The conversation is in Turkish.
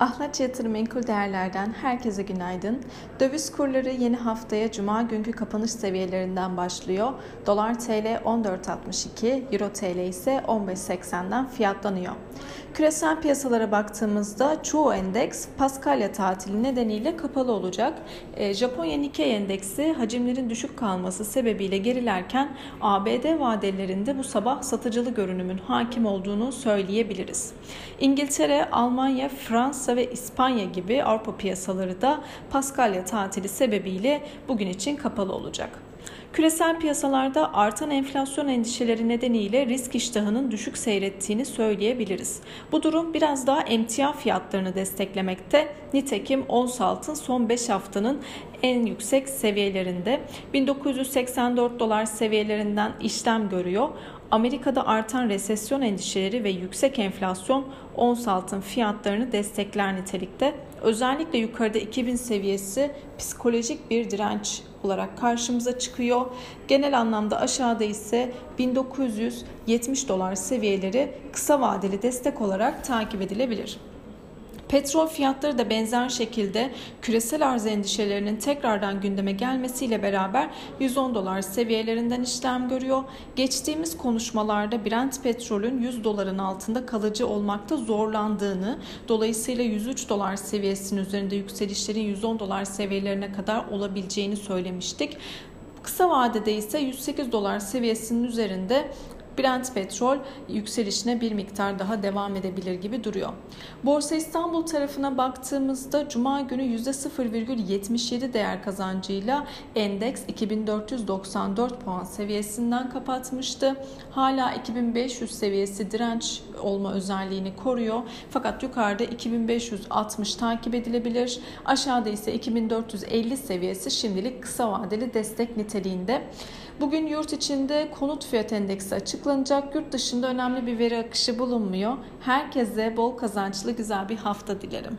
Ahlat Yatırım Menkul Değerler'den herkese günaydın. Döviz kurları yeni haftaya Cuma günkü kapanış seviyelerinden başlıyor. Dolar TL 14.62, Euro TL ise 15.80'den fiyatlanıyor. Küresel piyasalara baktığımızda çoğu endeks Paskalya tatili nedeniyle kapalı olacak. E, Japonya Nikkei endeksi hacimlerin düşük kalması sebebiyle gerilerken ABD vadelerinde bu sabah satıcılı görünümün hakim olduğunu söyleyebiliriz. İngiltere, Almanya, Fransa ve İspanya gibi Avrupa piyasaları da Paskalya tatili sebebiyle bugün için kapalı olacak. Küresel piyasalarda artan enflasyon endişeleri nedeniyle risk iştahının düşük seyrettiğini söyleyebiliriz. Bu durum biraz daha emtia fiyatlarını desteklemekte. Nitekim ons altın son 5 haftanın en yüksek seviyelerinde 1984 dolar seviyelerinden işlem görüyor. Amerika'da artan resesyon endişeleri ve yüksek enflasyon ons altın fiyatlarını destekler nitelikte. Özellikle yukarıda 2000 seviyesi psikolojik bir direnç olarak karşımıza çıkıyor. Genel anlamda aşağıda ise 1970 dolar seviyeleri kısa vadeli destek olarak takip edilebilir. Petrol fiyatları da benzer şekilde küresel arz endişelerinin tekrardan gündeme gelmesiyle beraber 110 dolar seviyelerinden işlem görüyor. Geçtiğimiz konuşmalarda Brent petrolün 100 doların altında kalıcı olmakta zorlandığını, dolayısıyla 103 dolar seviyesinin üzerinde yükselişlerin 110 dolar seviyelerine kadar olabileceğini söylemiştik. Kısa vadede ise 108 dolar seviyesinin üzerinde Brent petrol yükselişine bir miktar daha devam edebilir gibi duruyor. Borsa İstanbul tarafına baktığımızda Cuma günü %0,77 değer kazancıyla endeks 2494 puan seviyesinden kapatmıştı. Hala 2500 seviyesi direnç olma özelliğini koruyor. Fakat yukarıda 2560 takip edilebilir. Aşağıda ise 2450 seviyesi şimdilik kısa vadeli destek niteliğinde. Bugün yurt içinde konut fiyat endeksi açıklanacak. Yurt dışında önemli bir veri akışı bulunmuyor. Herkese bol kazançlı güzel bir hafta dilerim.